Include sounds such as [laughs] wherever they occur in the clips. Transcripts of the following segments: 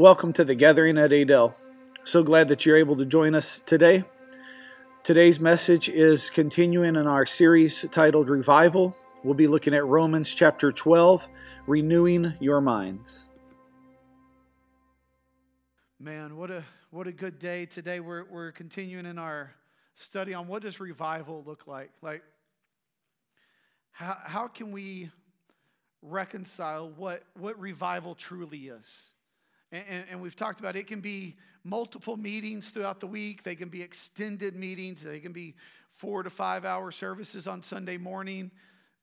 Welcome to the gathering at Adel. So glad that you're able to join us today. Today's message is continuing in our series titled Revival. We'll be looking at Romans chapter 12, Renewing Your Minds. Man, what a what a good day today. We're we're continuing in our study on what does revival look like? Like how how can we reconcile what what revival truly is? And, and, and, we've talked about it can be multiple meetings throughout the week. They can be extended meetings. They can be four to five hour services on Sunday morning.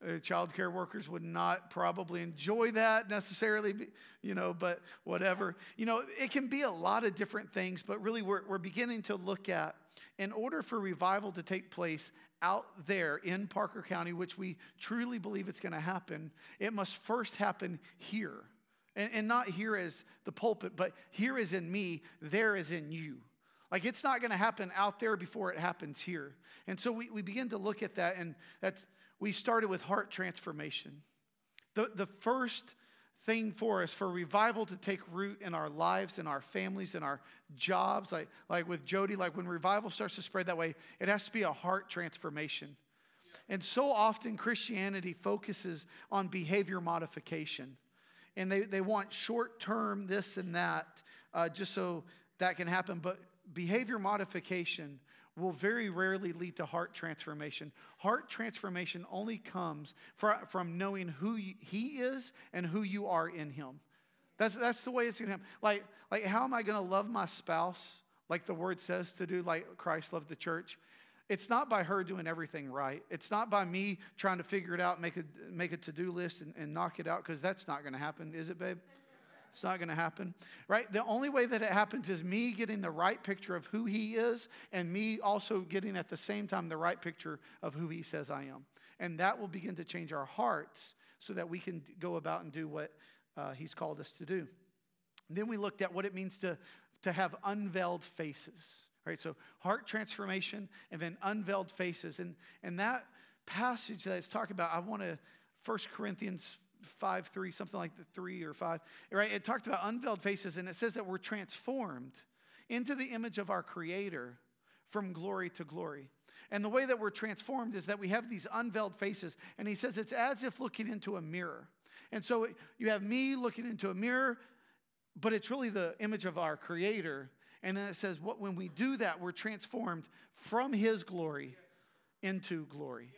Uh, child care workers would not probably enjoy that necessarily, you know, but whatever. You know, it can be a lot of different things, but really we're, we're beginning to look at in order for revival to take place out there in Parker County, which we truly believe it's going to happen, it must first happen here. And, and not here as the pulpit, but here is in me, there is in you. Like it's not going to happen out there before it happens here. And so we, we begin to look at that, and that's, we started with heart transformation. The, the first thing for us for revival to take root in our lives, in our families, in our jobs, like, like with Jody, like when revival starts to spread that way, it has to be a heart transformation. And so often Christianity focuses on behavior modification and they, they want short term this and that uh, just so that can happen. But behavior modification will very rarely lead to heart transformation. Heart transformation only comes from knowing who He is and who you are in Him. That's, that's the way it's going to happen. Like, like, how am I going to love my spouse like the word says to do, like Christ loved the church? It's not by her doing everything right. It's not by me trying to figure it out, make a, make a to do list and, and knock it out, because that's not going to happen, is it, babe? It's not going to happen, right? The only way that it happens is me getting the right picture of who he is and me also getting at the same time the right picture of who he says I am. And that will begin to change our hearts so that we can go about and do what uh, he's called us to do. And then we looked at what it means to, to have unveiled faces. Right? So heart transformation and then unveiled faces. And, and that passage that it's talking about, I want to, 1 Corinthians 5 3, something like the 3 or 5, right? It talked about unveiled faces, and it says that we're transformed into the image of our Creator from glory to glory. And the way that we're transformed is that we have these unveiled faces. And he says it's as if looking into a mirror. And so you have me looking into a mirror, but it's really the image of our Creator and then it says, what, when we do that, we're transformed from his glory into glory.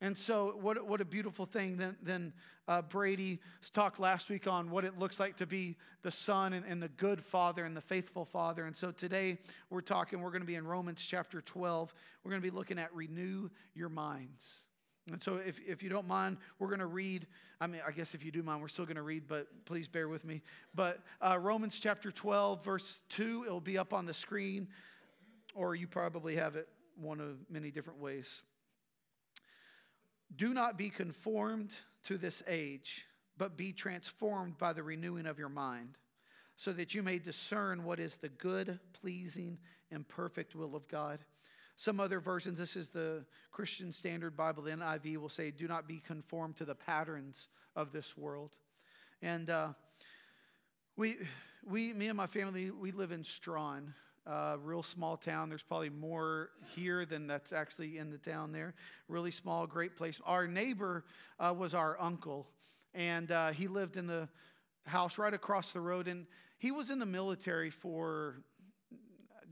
And so, what, what a beautiful thing. Then, then uh, Brady talked last week on what it looks like to be the son and, and the good father and the faithful father. And so, today we're talking, we're going to be in Romans chapter 12. We're going to be looking at renew your minds. And so, if, if you don't mind, we're going to read. I mean, I guess if you do mind, we're still going to read, but please bear with me. But uh, Romans chapter 12, verse 2, it'll be up on the screen, or you probably have it one of many different ways. Do not be conformed to this age, but be transformed by the renewing of your mind, so that you may discern what is the good, pleasing, and perfect will of God. Some other versions, this is the Christian Standard Bible, the NIV will say, Do not be conformed to the patterns of this world. And uh, we, we, me and my family, we live in Strawn, a real small town. There's probably more here than that's actually in the town there. Really small, great place. Our neighbor uh, was our uncle, and uh, he lived in the house right across the road. And he was in the military for,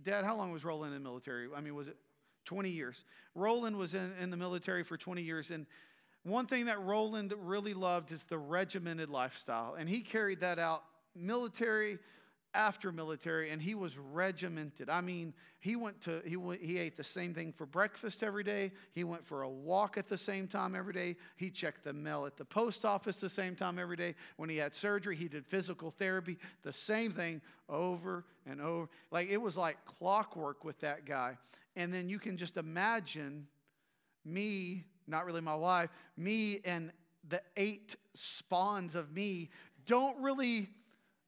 Dad, how long was Roland in the military? I mean, was it 20 years. Roland was in, in the military for 20 years. And one thing that Roland really loved is the regimented lifestyle. And he carried that out military after military and he was regimented i mean he went to he, he ate the same thing for breakfast every day he went for a walk at the same time every day he checked the mail at the post office the same time every day when he had surgery he did physical therapy the same thing over and over like it was like clockwork with that guy and then you can just imagine me, not really my wife, me and the eight spawns of me don't really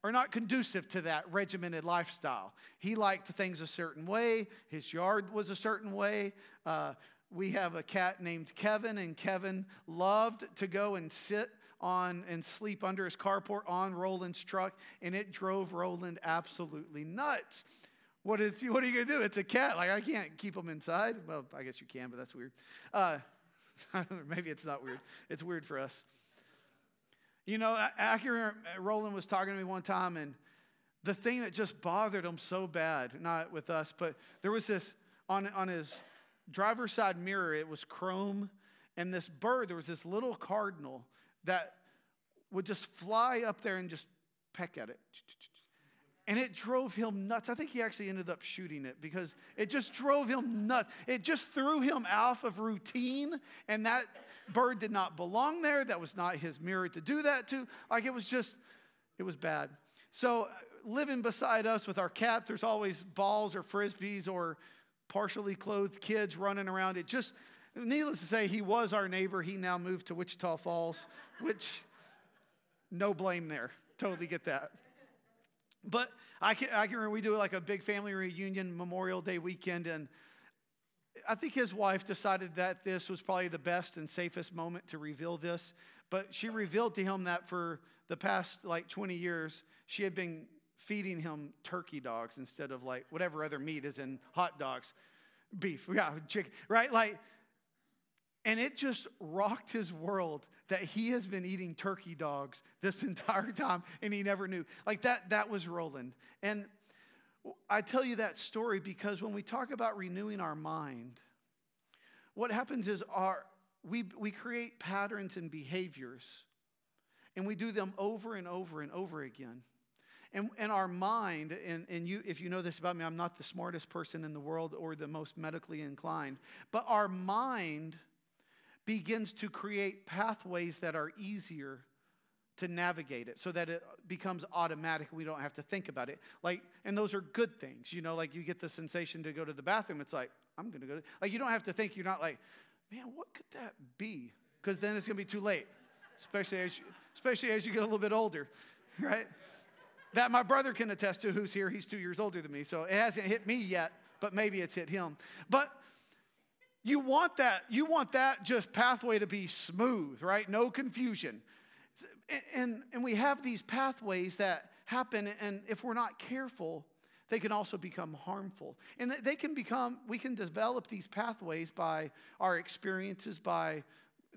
are not conducive to that regimented lifestyle. He liked things a certain way, his yard was a certain way. Uh, we have a cat named Kevin, and Kevin loved to go and sit on and sleep under his carport on Roland's truck, and it drove Roland absolutely nuts. What, is, what are you going to do? It's a cat. Like, I can't keep him inside. Well, I guess you can, but that's weird. Uh, [laughs] maybe it's not weird. It's weird for us. You know, Acura Roland was talking to me one time, and the thing that just bothered him so bad, not with us, but there was this on, on his driver's side mirror, it was chrome, and this bird, there was this little cardinal that would just fly up there and just peck at it. And it drove him nuts. I think he actually ended up shooting it because it just drove him nuts. It just threw him off of routine, and that bird did not belong there. That was not his mirror to do that to. Like it was just, it was bad. So, living beside us with our cat, there's always balls or frisbees or partially clothed kids running around. It just, needless to say, he was our neighbor. He now moved to Wichita Falls, which, no blame there. Totally get that. But I can, I can remember we do like a big family reunion Memorial Day weekend, and I think his wife decided that this was probably the best and safest moment to reveal this. But she revealed to him that for the past like 20 years, she had been feeding him turkey dogs instead of like whatever other meat is in hot dogs, beef, yeah, chicken, right? Like, and it just rocked his world that he has been eating turkey dogs this [laughs] entire time and he never knew. Like that, that was Roland. And I tell you that story because when we talk about renewing our mind, what happens is our, we, we create patterns and behaviors and we do them over and over and over again. And, and our mind, and, and you, if you know this about me, I'm not the smartest person in the world or the most medically inclined, but our mind begins to create pathways that are easier to navigate it so that it becomes automatic. We don't have to think about it. Like and those are good things you know like you get the sensation to go to the bathroom. It's like i'm gonna go to, like you don't have to think you're not like man what could that be? Because then it's gonna be too late especially as you, especially as you get a little bit older [laughs] right? That my brother can attest to who's here. He's two years older than me so it hasn't hit me yet but maybe it's hit him. But you want that, you want that just pathway to be smooth, right? No confusion. And, and we have these pathways that happen, and if we're not careful, they can also become harmful. And they can become, we can develop these pathways by our experiences, by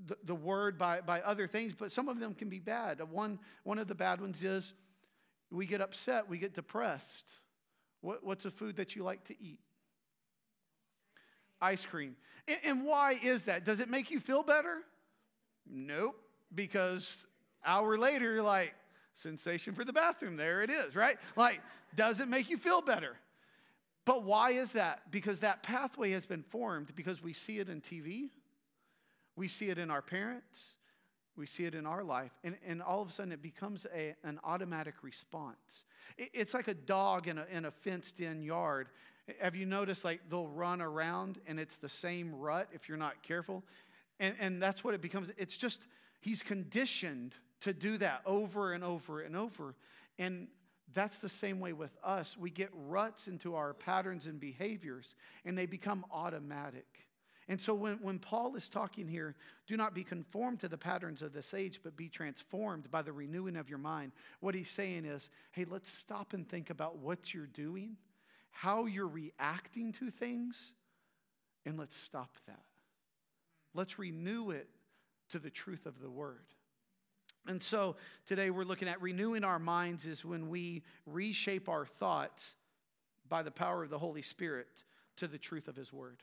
the, the word, by, by other things, but some of them can be bad. One, one of the bad ones is we get upset, we get depressed. What, what's a food that you like to eat? Ice cream. And why is that? Does it make you feel better? Nope, because hour later you're like, sensation for the bathroom, there it is, right? Like, does it make you feel better? But why is that? Because that pathway has been formed because we see it in TV, we see it in our parents, we see it in our life, and, and all of a sudden it becomes a, an automatic response. It, it's like a dog in a, in a fenced in yard have you noticed like they'll run around and it's the same rut if you're not careful? And, and that's what it becomes. It's just, he's conditioned to do that over and over and over. And that's the same way with us. We get ruts into our patterns and behaviors, and they become automatic. And so when, when Paul is talking here, do not be conformed to the patterns of this age, but be transformed by the renewing of your mind. What he's saying is, hey, let's stop and think about what you're doing how you're reacting to things, and let's stop that. Let's renew it to the truth of the word. And so today we're looking at renewing our minds is when we reshape our thoughts by the power of the Holy Spirit to the truth of his word.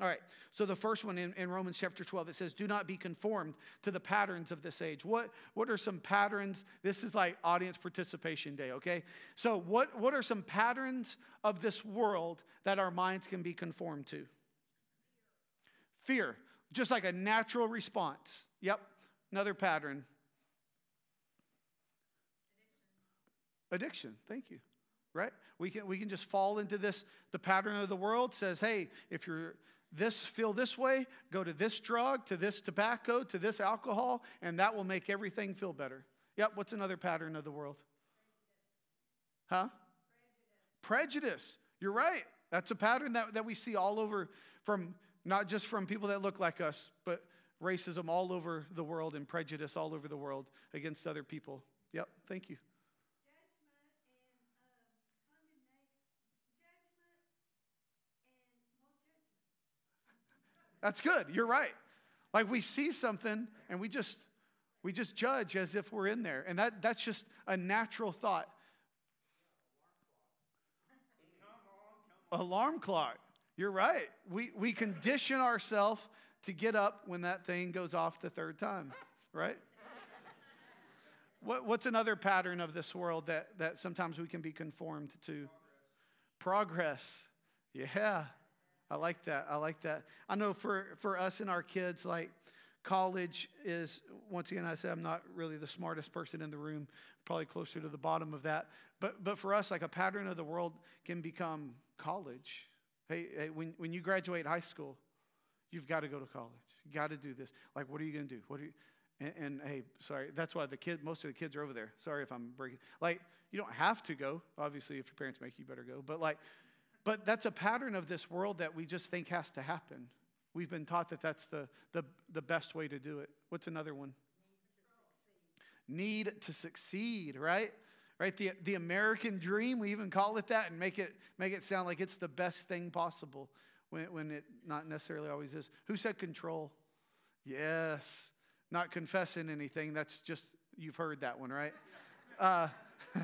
All right, so the first one in, in, Romans chapter 12, it says, Do not be conformed to the patterns of this age. What, what are some patterns? This is like audience participation day, okay? So, what, what are some patterns of this world that our minds can be conformed to? Fear, just like a natural response. Yep, another pattern. Addiction, Addiction. thank you. Right? We can, we can just fall into this. The pattern of the world says, hey, if you're this feel this way, go to this drug, to this tobacco, to this alcohol, and that will make everything feel better. Yep, what's another pattern of the world? Huh? Prejudice. You're right. That's a pattern that, that we see all over from not just from people that look like us, but racism all over the world and prejudice all over the world against other people. Yep, thank you. That's good. You're right. Like we see something and we just we just judge as if we're in there. And that, that's just a natural thought. Alarm clock. You're right. We, we condition ourselves to get up when that thing goes off the third time, right? what, what's another pattern of this world that, that sometimes we can be conformed to? Progress. Progress. Yeah. I like that. I like that. I know for, for us and our kids, like college is, once again, I said I'm not really the smartest person in the room, probably closer to the bottom of that. But, but for us, like a pattern of the world can become college. Hey, hey when, when you graduate high school, you've got to go to college. You got to do this. Like, what are you going to do? What are you, and, and, hey, sorry, that's why the kid, most of the kids are over there. Sorry if I'm breaking. Like, you don't have to go. Obviously, if your parents make you, better go. But like, but that's a pattern of this world that we just think has to happen. We've been taught that that's the, the, the best way to do it. What's another one? Need to succeed, right? Right? The, the American dream, we even call it that and make it, make it sound like it's the best thing possible when, when it not necessarily always is. Who said control? Yes. Not confessing anything. That's just, you've heard that one, right? Uh,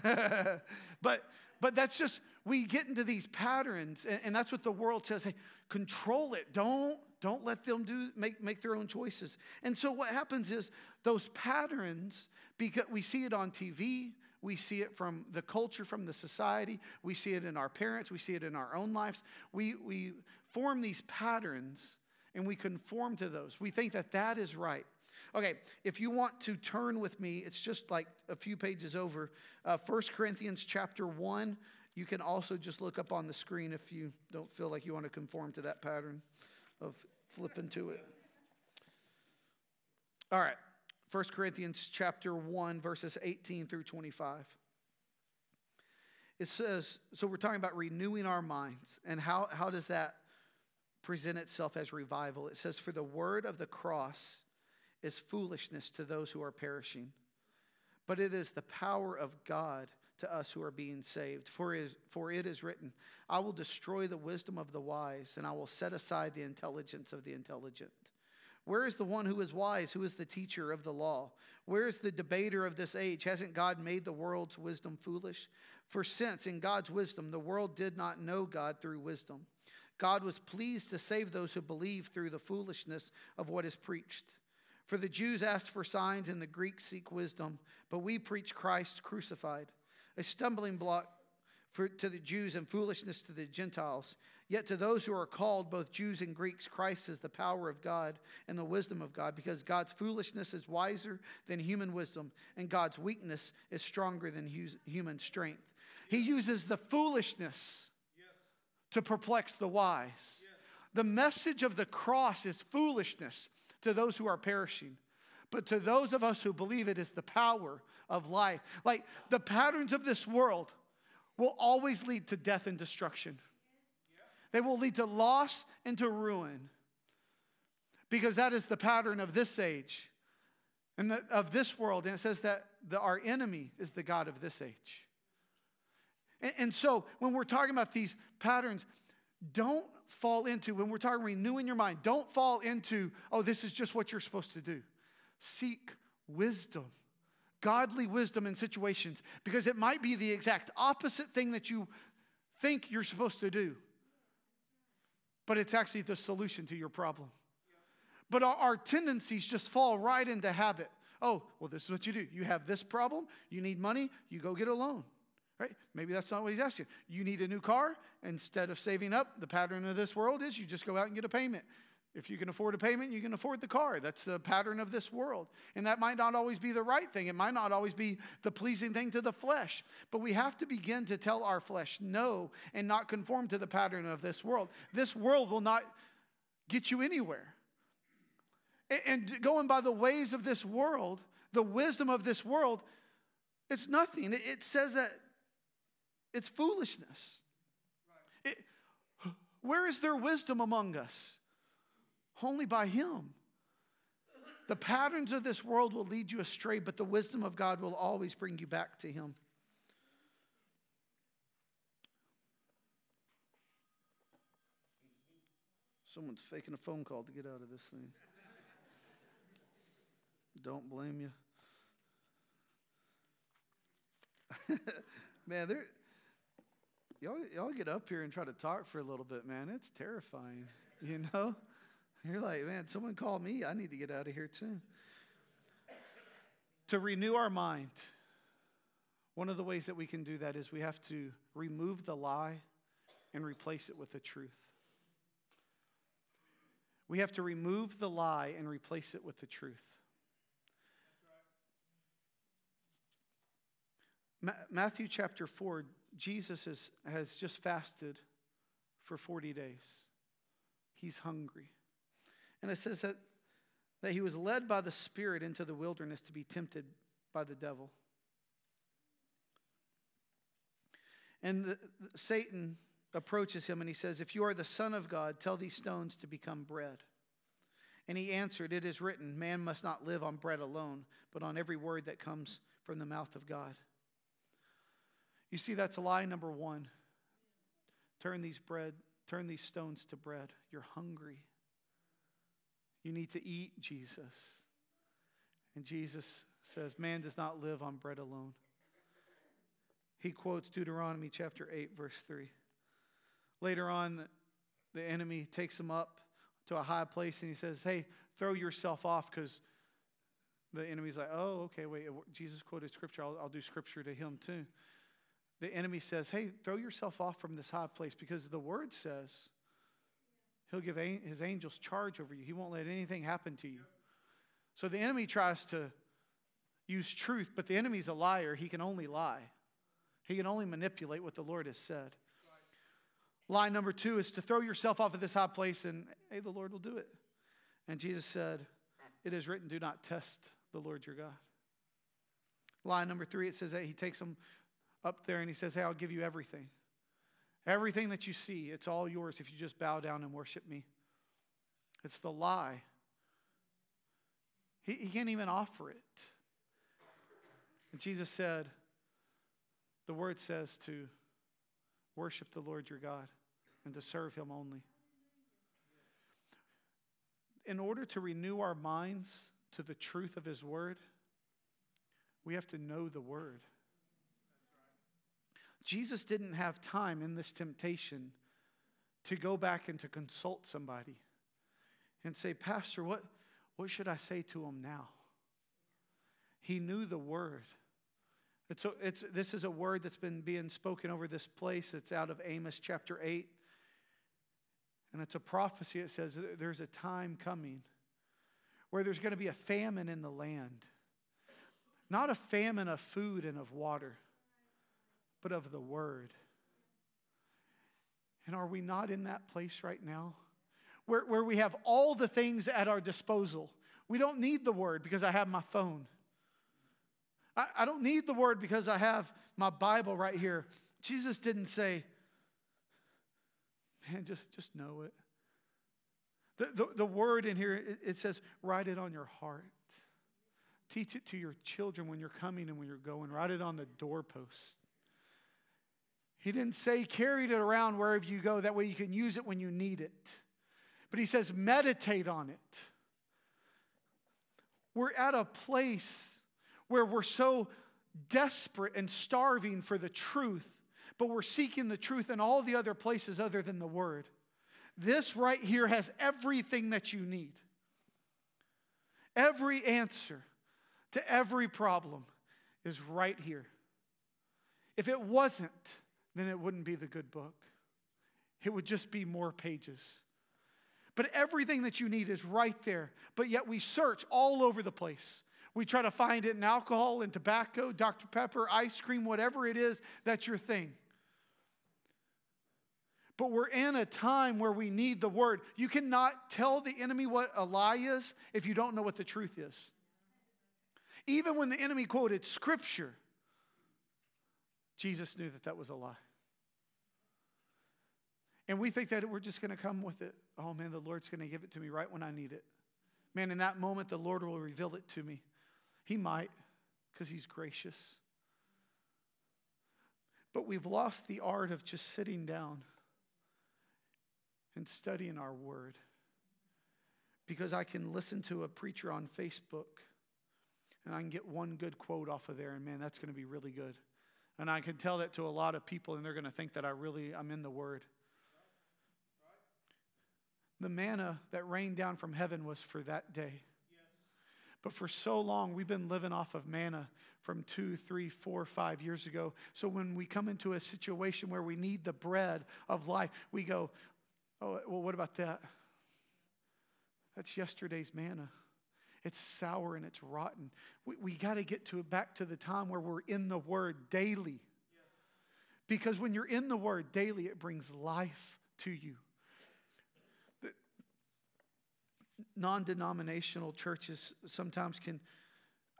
[laughs] but, but that's just, we get into these patterns, and, and that's what the world says hey, control it. Don't, don't let them do, make, make their own choices. And so what happens is those patterns, because we see it on TV, we see it from the culture, from the society, we see it in our parents, we see it in our own lives. We, we form these patterns and we conform to those. We think that that is right. Okay, if you want to turn with me, it's just like a few pages over. Uh, 1 Corinthians chapter 1, you can also just look up on the screen if you don't feel like you want to conform to that pattern of flipping to it. All right. 1 Corinthians chapter 1 verses 18 through 25. It says, so we're talking about renewing our minds and how, how does that present itself as revival? It says, for the word of the cross is foolishness to those who are perishing, but it is the power of God to us who are being saved. For it, is, for it is written, I will destroy the wisdom of the wise, and I will set aside the intelligence of the intelligent. Where is the one who is wise? Who is the teacher of the law? Where is the debater of this age? Hasn't God made the world's wisdom foolish? For since in God's wisdom the world did not know God through wisdom, God was pleased to save those who believe through the foolishness of what is preached. For the Jews asked for signs and the Greeks seek wisdom, but we preach Christ crucified a stumbling block for, to the Jews and foolishness to the Gentiles. Yet to those who are called, both Jews and Greeks, Christ is the power of God and the wisdom of God, because God's foolishness is wiser than human wisdom, and God's weakness is stronger than human strength. He uses the foolishness to perplex the wise. The message of the cross is foolishness to those who are perishing. But to those of us who believe it is the power of life. Like the patterns of this world will always lead to death and destruction. They will lead to loss and to ruin. Because that is the pattern of this age and the, of this world. And it says that the, our enemy is the God of this age. And, and so when we're talking about these patterns, don't fall into, when we're talking renewing your mind, don't fall into, oh, this is just what you're supposed to do. Seek wisdom, godly wisdom in situations, because it might be the exact opposite thing that you think you're supposed to do, but it's actually the solution to your problem. But our, our tendencies just fall right into habit. Oh, well, this is what you do. You have this problem, you need money, you go get a loan. Right? Maybe that's not what he's asking. You need a new car. Instead of saving up, the pattern of this world is you just go out and get a payment. If you can afford a payment, you can afford the car. That's the pattern of this world. And that might not always be the right thing. It might not always be the pleasing thing to the flesh. But we have to begin to tell our flesh no and not conform to the pattern of this world. This world will not get you anywhere. And going by the ways of this world, the wisdom of this world, it's nothing. It says that it's foolishness. It, where is there wisdom among us? Only by Him. The patterns of this world will lead you astray, but the wisdom of God will always bring you back to Him. Someone's faking a phone call to get out of this thing. Don't blame you. [laughs] man, there, y'all, y'all get up here and try to talk for a little bit, man. It's terrifying, you know? [laughs] You're like, man, someone called me. I need to get out of here too. To renew our mind, one of the ways that we can do that is we have to remove the lie and replace it with the truth. We have to remove the lie and replace it with the truth. Ma- Matthew chapter 4, Jesus is, has just fasted for 40 days. He's hungry. And it says that, that he was led by the Spirit into the wilderness to be tempted by the devil. And the, the, Satan approaches him and he says, If you are the Son of God, tell these stones to become bread. And he answered, It is written, Man must not live on bread alone, but on every word that comes from the mouth of God. You see, that's lie number one. Turn these bread, turn these stones to bread. You're hungry. You need to eat Jesus. And Jesus says, Man does not live on bread alone. He quotes Deuteronomy chapter 8, verse 3. Later on, the enemy takes him up to a high place and he says, Hey, throw yourself off because the enemy's like, Oh, okay, wait, uh, Jesus quoted scripture. I'll, I'll do scripture to him too the enemy says, Hey, throw yourself off from this high place because the word says he'll give his angels charge over you. He won't let anything happen to you. So the enemy tries to use truth, but the enemy's a liar. He can only lie, he can only manipulate what the Lord has said. Lie number two is to throw yourself off of this high place and, hey, the Lord will do it. And Jesus said, It is written, do not test the Lord your God. Lie number three, it says that he takes them up there and he says, Hey, I'll give you everything. Everything that you see, it's all yours if you just bow down and worship me. It's the lie. He, he can't even offer it. And Jesus said, The word says to worship the Lord your God and to serve him only. In order to renew our minds to the truth of his word, we have to know the word. Jesus didn't have time in this temptation to go back and to consult somebody and say, Pastor, what, what should I say to him now? He knew the word. It's, a, it's, this is a word that's been being spoken over this place. It's out of Amos chapter 8. And it's a prophecy. It says there's a time coming where there's going to be a famine in the land. Not a famine of food and of water, but of the Word. And are we not in that place right now? Where, where we have all the things at our disposal. We don't need the Word because I have my phone. I, I don't need the Word because I have my Bible right here. Jesus didn't say, man, just, just know it. The, the, the word in here, it, it says, write it on your heart. Teach it to your children when you're coming and when you're going. Write it on the doorpost. He didn't say carry it around wherever you go, that way you can use it when you need it. But he says meditate on it. We're at a place where we're so desperate and starving for the truth, but we're seeking the truth in all the other places other than the Word. This right here has everything that you need. Every answer to every problem is right here. If it wasn't, then it wouldn't be the good book. It would just be more pages. But everything that you need is right there. But yet we search all over the place. We try to find it in alcohol and tobacco, Dr. Pepper, ice cream, whatever it is, that's your thing. But we're in a time where we need the word. You cannot tell the enemy what a lie is if you don't know what the truth is. Even when the enemy quoted scripture, Jesus knew that that was a lie. And we think that we're just going to come with it. Oh man, the Lord's going to give it to me right when I need it. Man, in that moment, the Lord will reveal it to me. He might, because He's gracious. But we've lost the art of just sitting down and studying our word. Because I can listen to a preacher on Facebook and I can get one good quote off of there, and man, that's going to be really good. And I can tell that to a lot of people, and they're going to think that I really, I'm in the Word. The manna that rained down from heaven was for that day. But for so long, we've been living off of manna from two, three, four, five years ago. So when we come into a situation where we need the bread of life, we go, oh, well, what about that? That's yesterday's manna. It's sour and it's rotten. We, we got to get to back to the time where we're in the Word daily. Because when you're in the Word daily, it brings life to you. Non denominational churches sometimes can,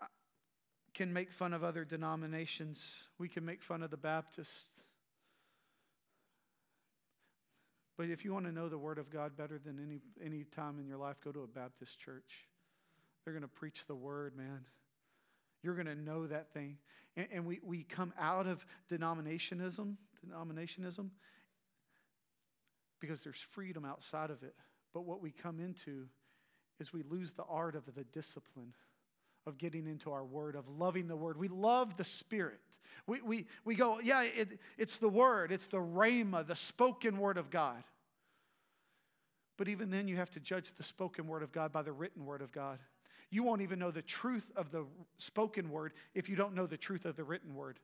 uh, can make fun of other denominations. We can make fun of the Baptists. But if you want to know the Word of God better than any, any time in your life, go to a Baptist church. They're going to preach the Word, man. You're going to know that thing. And, and, we, we come out of denominationism, denominationism, because there's freedom outside of it. But what we come into is we lose the art of the discipline of getting into our word, of loving the word. We love the Spirit. We, we, we go, yeah, it, it's the word, it's the rhema, the spoken word of God. But even then, you have to judge the spoken word of God by the written word of God. You won't even know the truth of the spoken word if you don't know the truth of the written word.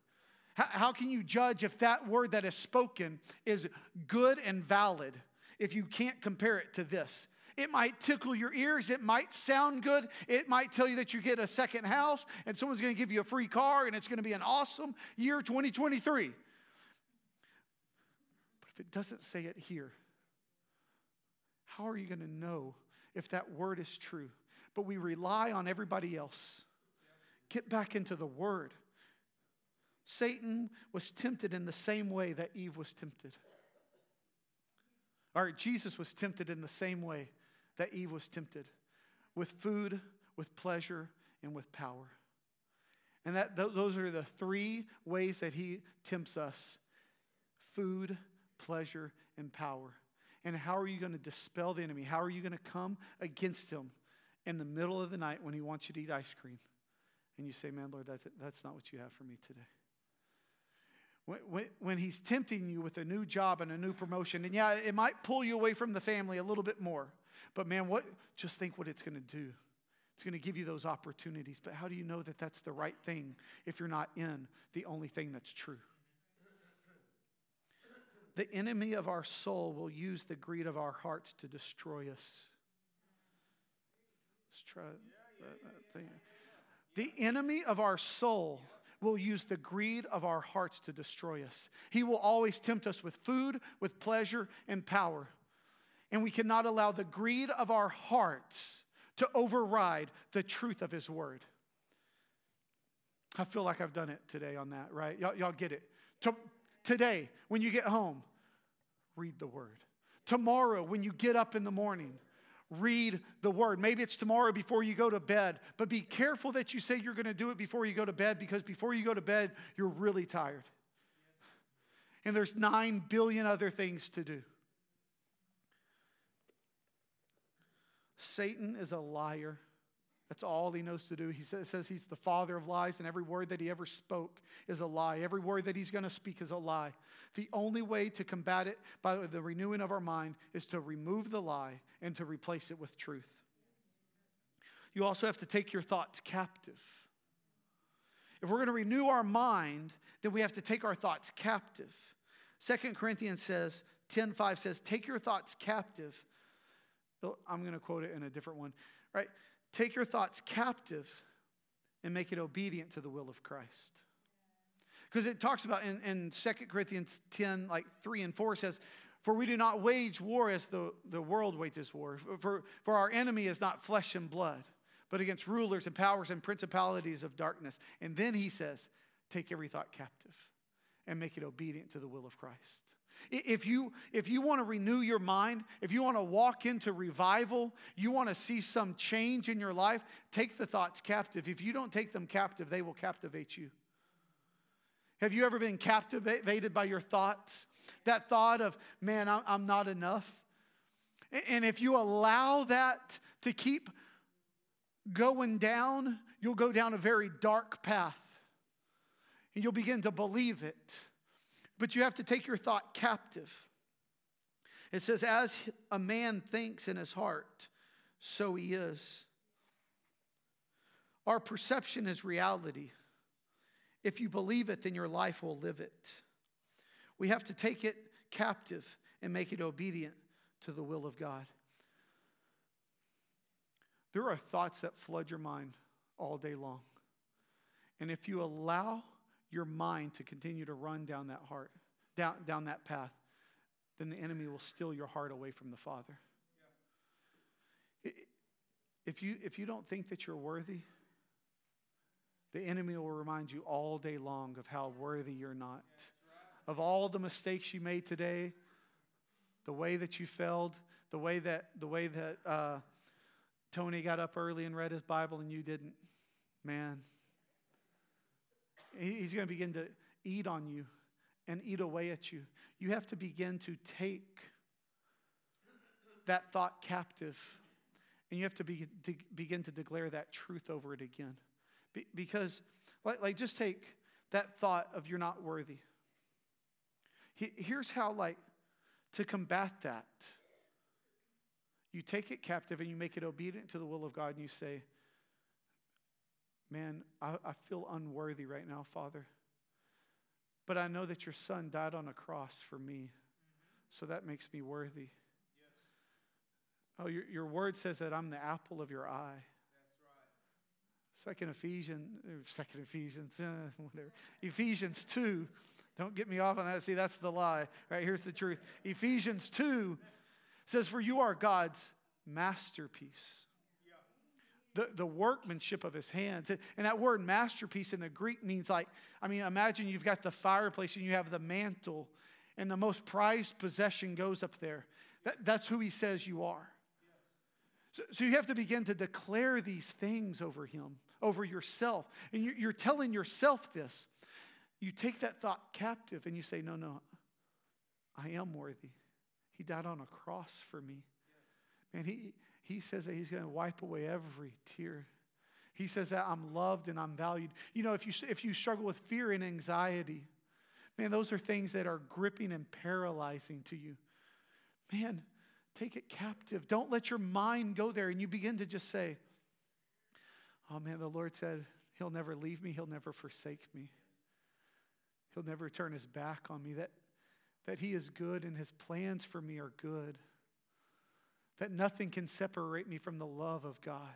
How, can you judge if that word that is spoken is good and valid if you can't compare it to this? It might tickle your ears. It might sound good. It might tell you that you get a second house and someone's going to give you a free car and it's going to be an awesome year 2023. But if it doesn't say it here, how are you going to know if that word is true? But we rely on everybody else. Get back into the word. Satan was tempted in the same way that Eve was tempted. Or Jesus was tempted in the same way that Eve was tempted with food, with pleasure, and with power. And that, th- those are the three ways that he tempts us food, pleasure, and power. And how are you going to dispel the enemy? How are you going to come against him in the middle of the night when he wants you to eat ice cream? And you say, Man, Lord, that's, that's not what you have for me today. When, when, when he's tempting you with a new job and a new promotion, and yeah, it might pull you away from the family a little bit more. But man, what just think what it's going to do. It's going to give you those opportunities. But how do you know that that's the right thing if you're not in the only thing that's true? The enemy of our soul will use the greed of our hearts to destroy us. Let's try that, uh, that uh, thing. The enemy of our soul will use the greed of our hearts to destroy us. He will always tempt us with food, with pleasure, and power and we cannot allow the greed of our hearts to override the truth of His Word. I feel like I've done it today on that, right? Y'all, y'all get it. To, today, when you get home, read the Word. Tomorrow, when you get up in the morning, read the Word. Maybe it's tomorrow before you go to bed, but be careful that you say you're going to do it before you go to bed because before you go to bed, you're really tired. And there's nine billion other things to do. Satan is a liar. That's all he knows to do. He says he's the father of lies, and every word that he ever spoke is a lie. Every word that he's going to speak is a lie. The only way to combat it by the renewing of our mind is to remove the lie and to replace it with truth. You also have to take your thoughts captive. If we're going to renew our mind, then we have to take our thoughts captive. Second Corinthians says, 10:5 says, "Take your thoughts captive oh, I'm going to quote it in a different one, right? Take your thoughts captive and make it obedient to the will of Christ. Because it talks about in, in 2 Corinthians 10, like 3 and 4 says, For we do not wage war as the, the world wages war. For, for our enemy is not flesh and blood, but against rulers and powers and principalities of darkness. And then he says, Take every thought captive and make it obedient to the will of Christ. If you, if you want to renew your mind, if you want to walk into revival, you want to see some change in your life, take the thoughts captive. If you don't take them captive, they will captivate you. Have you ever been captivated by your thoughts? That thought of, man, I'm not enough. And if you allow that to keep going down, you'll go down a very dark path. And you'll begin to believe it. But you have to take your thought captive. It says, As a man thinks in his heart, so he is. Our perception is reality. If you believe it, then your life will live it. We have to take it captive and make it obedient to the will of God. There are thoughts that flood your mind all day long. And if you allow your mind to continue to run down that heart, down, down that path, then the enemy will steal your heart away from the Father. If you, if you don't think that you're worthy, the enemy will remind you all day long of how worthy you're not. Of all the mistakes you made today, the way that you failed, the way that, the way that uh, Tony got up early and read his Bible and you didn't. Man, He's going to begin to eat on you and eat away at you. You have to begin to take that thought captive and you have to, be, to begin to declare that truth over it again. Be, because, like, like, just take that thought of you're not worthy. He, here's how, like, to combat that. You take it captive and you make it obedient to the will of God and you say, Man, I, I feel unworthy right now, Father. But I know that your son died on a cross for me. So that makes me worthy. Yes. Oh, your, your word says that I'm the apple of your eye. That's right. Second Ephesians, second Ephesians, uh, [laughs] whatever. Ephesians 2. Don't get me off on that. See, that's the lie. Right, here's the truth. Ephesians 2 says, For you are God's masterpiece the, the workmanship of his hands. And that word masterpiece in the Greek means like, I mean, imagine you've got the fireplace and you have the mantle, and the most prized possession goes up there. That, that's who he says you are. So, so, you have to begin to declare these things over him, over yourself. And you're, you're telling yourself this. You take that thought captive and you say, No, no, I am worthy. He died on a cross for me. Man, he, he says that He's going to wipe away every tear. He says that I'm loved and I'm valued. You know, if you, if you struggle with fear and anxiety, man, those are things that are gripping and paralyzing to you. Man, take it captive. Don't let your mind go there and you begin to just say, Oh man, the Lord said, He'll never leave me, He'll never forsake me. He'll never turn his back on me. That, that he is good and his plans for me are good that nothing can separate me from the love of God.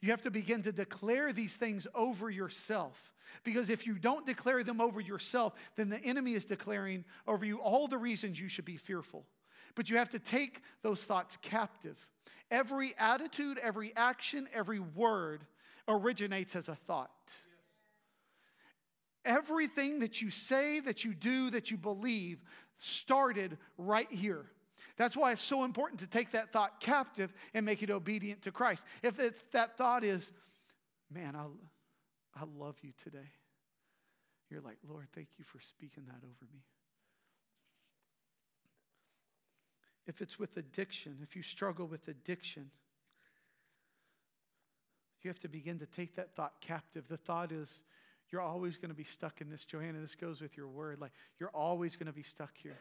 You have to begin to declare these things over yourself. Because if you don't declare them over yourself, then the enemy is declaring over you all the reasons you should be fearful. But you have to take those thoughts captive. Every attitude, every action, every word originates as a thought. Everything that you say, that you do, that you believe started right here. That's why it's so important to take that thought captive and make it obedient to Christ. If it's, that thought is, man, I, I love you today, you're like, Lord, thank you for speaking that over me. If it's with addiction, if you struggle with addiction, you have to begin to take that thought captive. The thought is, you're always going to be stuck in this, Johanna. This goes with your word. Like, you're always going to be stuck here.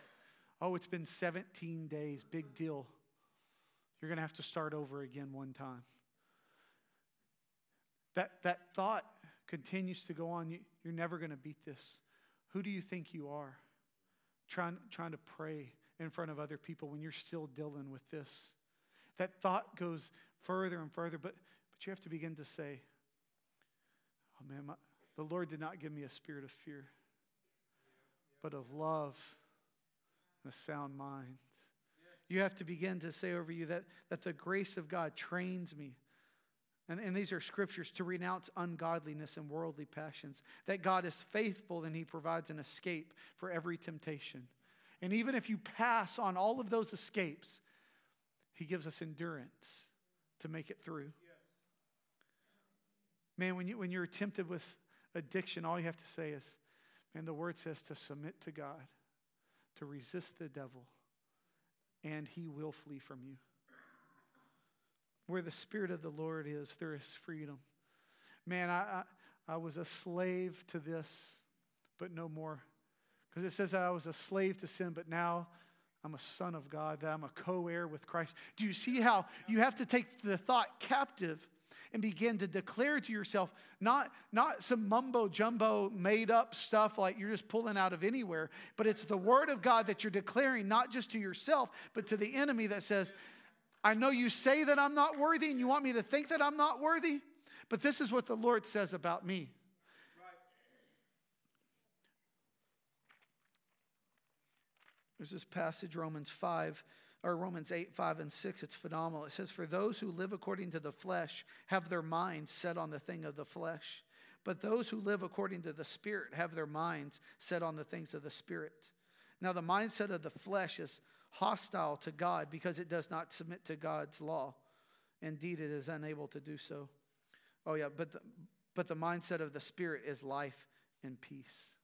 Oh, it's been 17 days, big deal. You're going to have to start over again one time. That, that thought continues to go on. You, you're never going to beat this. Who do you think you are? Trying, trying to pray in front of other people when you're still dealing with this. That thought goes further and further, but, but you have to begin to say, Oh man, my, the Lord did not give me a spirit of fear, but of love a sound mind. You have to begin to say over you that, that the grace of God trains me and, and these are scriptures to renounce ungodliness and worldly passions, that God is faithful and he provides an escape for every temptation. And even if you pass on all of those escapes, he gives us endurance to make it through. Man, when, you, when you're tempted with addiction, all you have to say is, man, the word says to submit to God, to resist the devil, and he will flee from you. Where the Spirit of the Lord is, there is freedom. Man, I, I, I was a slave to this, but no more. Because it says that I was a slave to sin, but now I'm a son of God, that I'm a co heir with Christ. Do you see how you have to take the thought captive and begin to declare to yourself, not, not some mumbo jumbo made up stuff like you're just pulling out of anywhere, but it's the word of God that you're declaring, not just to yourself, but to the enemy that says, I know you say that I'm not worthy and you want me to think that I'm not worthy, but this is what the Lord says about me. There's this passage, Romans 5, or Romans 8, 5, and 6. It's phenomenal. It says, For those who live according to the flesh have their minds set on the thing of the flesh. But those who live according to the Spirit have their minds set on the things of the Spirit. Now, the mindset of the flesh is hostile to God because it does not submit to God's law. Indeed, it is unable to do so. Oh, yeah, but the, but the mindset of the Spirit is life and peace.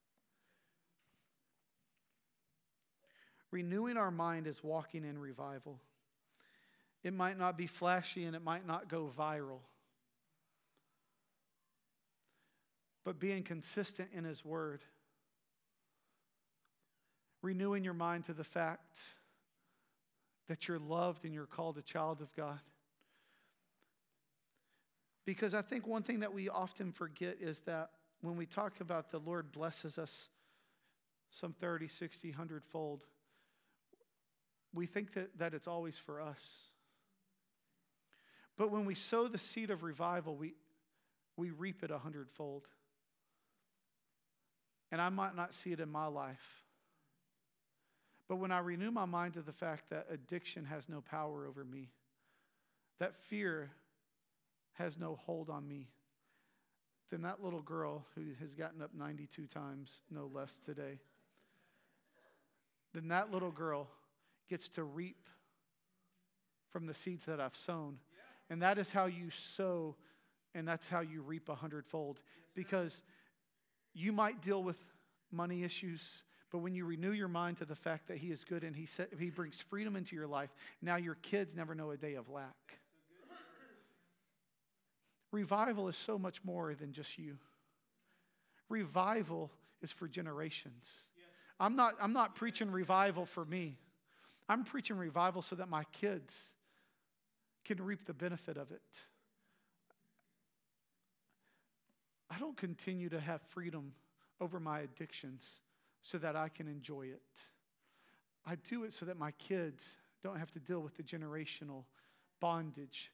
Renewing our mind is walking in revival. It might not be flashy and it might not go viral. But being consistent in His Word, renewing your mind to the fact that you're loved and you're called a child of God. Because I think one thing that we often forget is that when we talk about the Lord blesses us some 30, 60, 100 fold, we think that, that it's always for us. But when we sow the seed of revival, we, we reap it a hundredfold. And I might not see it in my life. But when I renew my mind to the fact that addiction has no power over me, that fear has no hold on me, then that little girl who has gotten up 92 times, no less today, then that little girl gets to reap from the seeds that I've sown. And that is how you sow, and that's how you reap a hundredfold. Because you might deal with money issues, but when you renew your mind to the fact that He is good and He, set, he brings freedom into your life, now your kids never know a day of lack. Revival is so much more than just you. Revival is for generations. I'm not, I'm not preaching revival for me. I'm preaching revival so that my kids can reap the benefit of it. I don't continue to have freedom over my addictions so that I can enjoy it. I do it so that my kids don't have to deal with the generational bondage.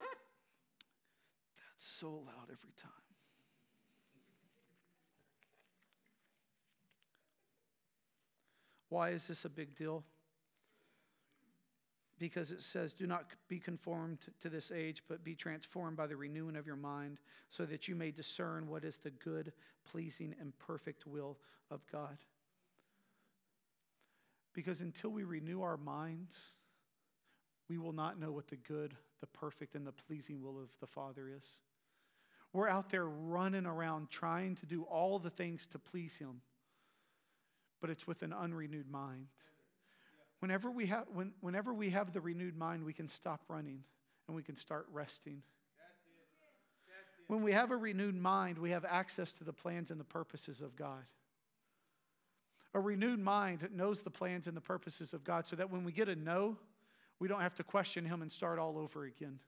That's so loud every time. Why is this a big deal? Because it says, Do not be conformed to this age, but be transformed by the renewing of your mind, so that you may discern what is the good, pleasing, and perfect will of God. Because until we renew our minds, we will not know what the good, the perfect, and the pleasing will of the Father is. We're out there running around trying to do all the things to please Him but it's with an unrenewed mind. Whenever we have, when, whenever we have the renewed mind, we can stop running and we can start resting. When we have a renewed mind, we have access to the plans and the purposes of God. A renewed mind knows the plans and the purposes of God so that when we get a no, we don't have to question Him and start all over again.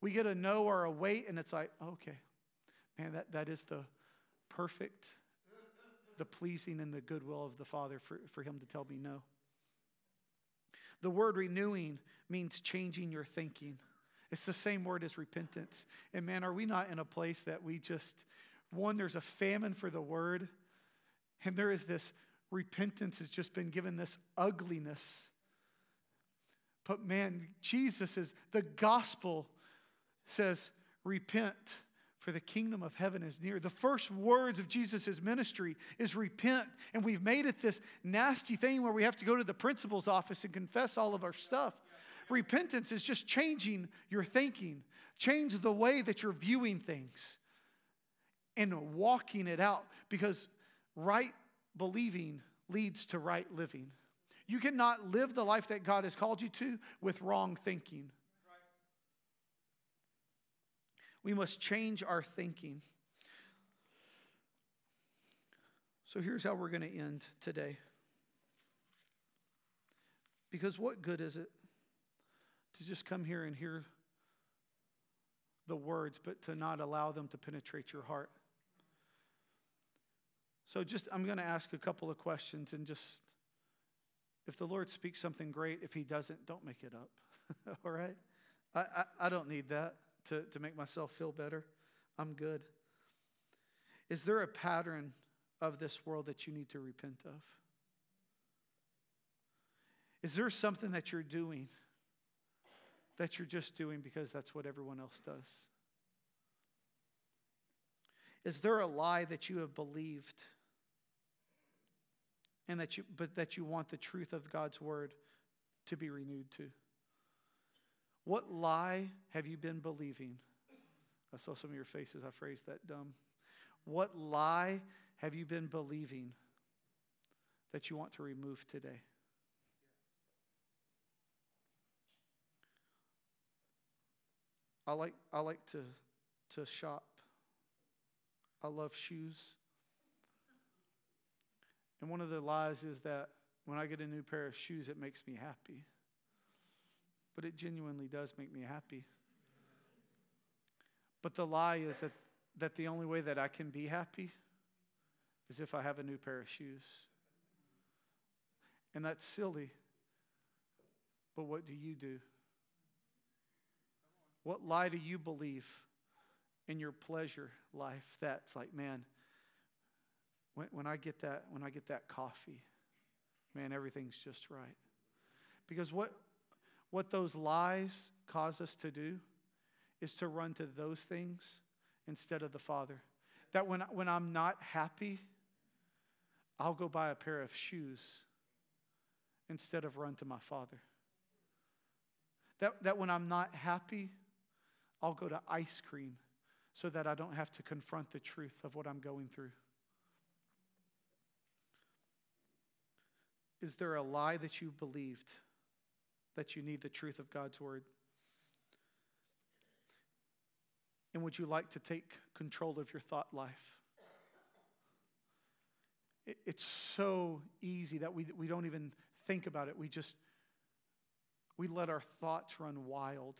We get a no or a wait, and it's like, okay, man, that, that is the perfect the pleasing and the goodwill of the Father for, for him to tell me no. The word renewing means changing your thinking. It's the same word as repentance. And man, are we not in a place that we just, one, there's a famine for the word, and there is this repentance has just been given this ugliness. But man, Jesus is, the gospel says, repent, for the kingdom of heaven is near. The first words of Jesus' ministry is repent. And we've made it this nasty thing where we have to go to the principal's office and confess all of our stuff. Repentance is just changing your thinking, change the way that you're viewing things, and walking it out because right believing leads to right living. You cannot live the life that God has called you to with wrong thinking. We must change our thinking. So here's how we're going to end today. Because what good is it to just come here and hear the words, but to not allow them to penetrate your heart? So just I'm going to ask a couple of questions and just if the Lord speaks something great, if He doesn't, don't make it up. [laughs] All right? I, I, I, don't need that to, to make myself feel better. I'm good. Is there a pattern of this world that you need to repent of? Is there something that you're doing that you're just doing because that's what everyone else does? Is there a lie that you have believed? and that you but that you want the truth of God's word to be renewed to. What lie have you been believing? I saw some of your faces. I phrased that dumb. What lie have you been believing that you want to remove today? I like, I like to, to shop. I love shoes. And one of the lies is that when I get a new pair of shoes, it makes me happy. But it genuinely does make me happy. But the lie is that, that the only way that I can be happy is if I have a new pair of shoes. And that's silly. But what do you do? What lie do you believe in your pleasure life that's like, man, when, when I get that, when I get that coffee, man, everything's just right. Because what, what those lies cause us to do is to run to those things instead of the Father. That when, when I'm not happy, I'll go buy a pair of shoes instead of run to my Father. That, that when I'm not happy, I'll go to ice cream so that I don't have to confront the truth of what I'm going through. Is there a lie that you believed that you need the truth of God's word? And would you like to take control of your thought life? it's so easy that we, we don't even think about it. We just, we let our thoughts run wild.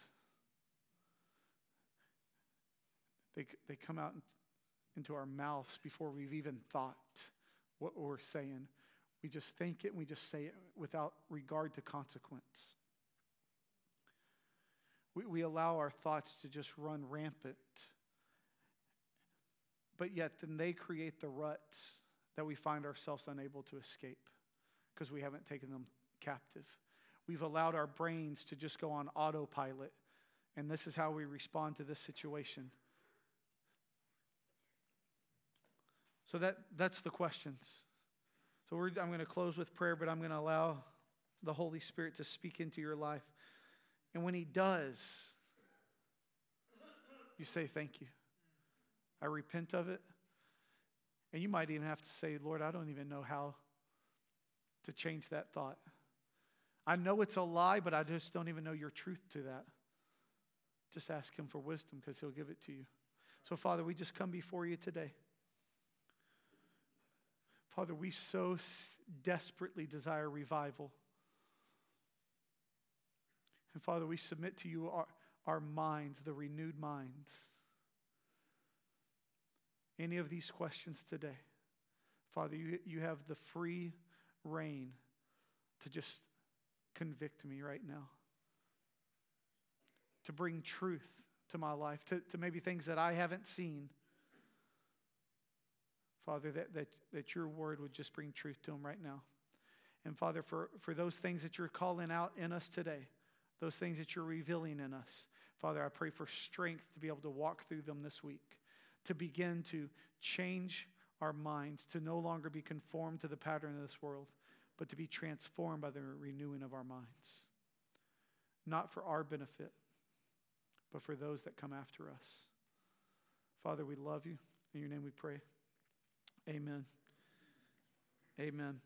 They, they come out into our mouths before we've even thought what we're saying. We just think it and we just say it without regard to consequence. We, we allow our thoughts to just run rampant. But yet, then they create the ruts that we find ourselves unable to escape because we haven't taken them captive. We've allowed our brains to just go on autopilot, and this is how we respond to this situation. So that, that's the questions. So I'm going to close with prayer, but I'm going to allow the Holy Spirit to speak into your life. And when He does, you say, Thank you. I repent of it. And you might even have to say, Lord, I don't even know how to change that thought. I know it's a lie, but I just don't even know your truth to that. Just ask Him for wisdom because He'll give it to you. So, Father, we just come before you today. Father, we so desperately desire revival. And Father, we submit to you our, our minds, the renewed minds. Any of these questions today, Father, you, you have the free rein to just convict me right now, to bring truth to my life, to, to maybe things that I haven't seen Father, that, that, that your word would just bring truth to them right now. And Father, for, for those things that you're calling out in us today, those things that you're revealing in us. Father, I pray for strength to be able to walk through them this week, to begin to change our minds, to no longer be conformed to the pattern of this world, but to be transformed by the renewing of our minds. Not for our benefit, but for those that come after us. Father, we love you. In your name we pray. Amen. Amen.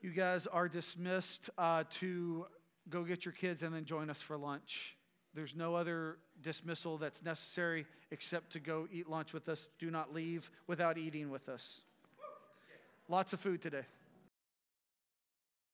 You guys are dismissed uh, to go get your kids and then join us for lunch. There's no other dismissal that's necessary except to go eat lunch with us. Do not leave without eating with us. Lots of food today.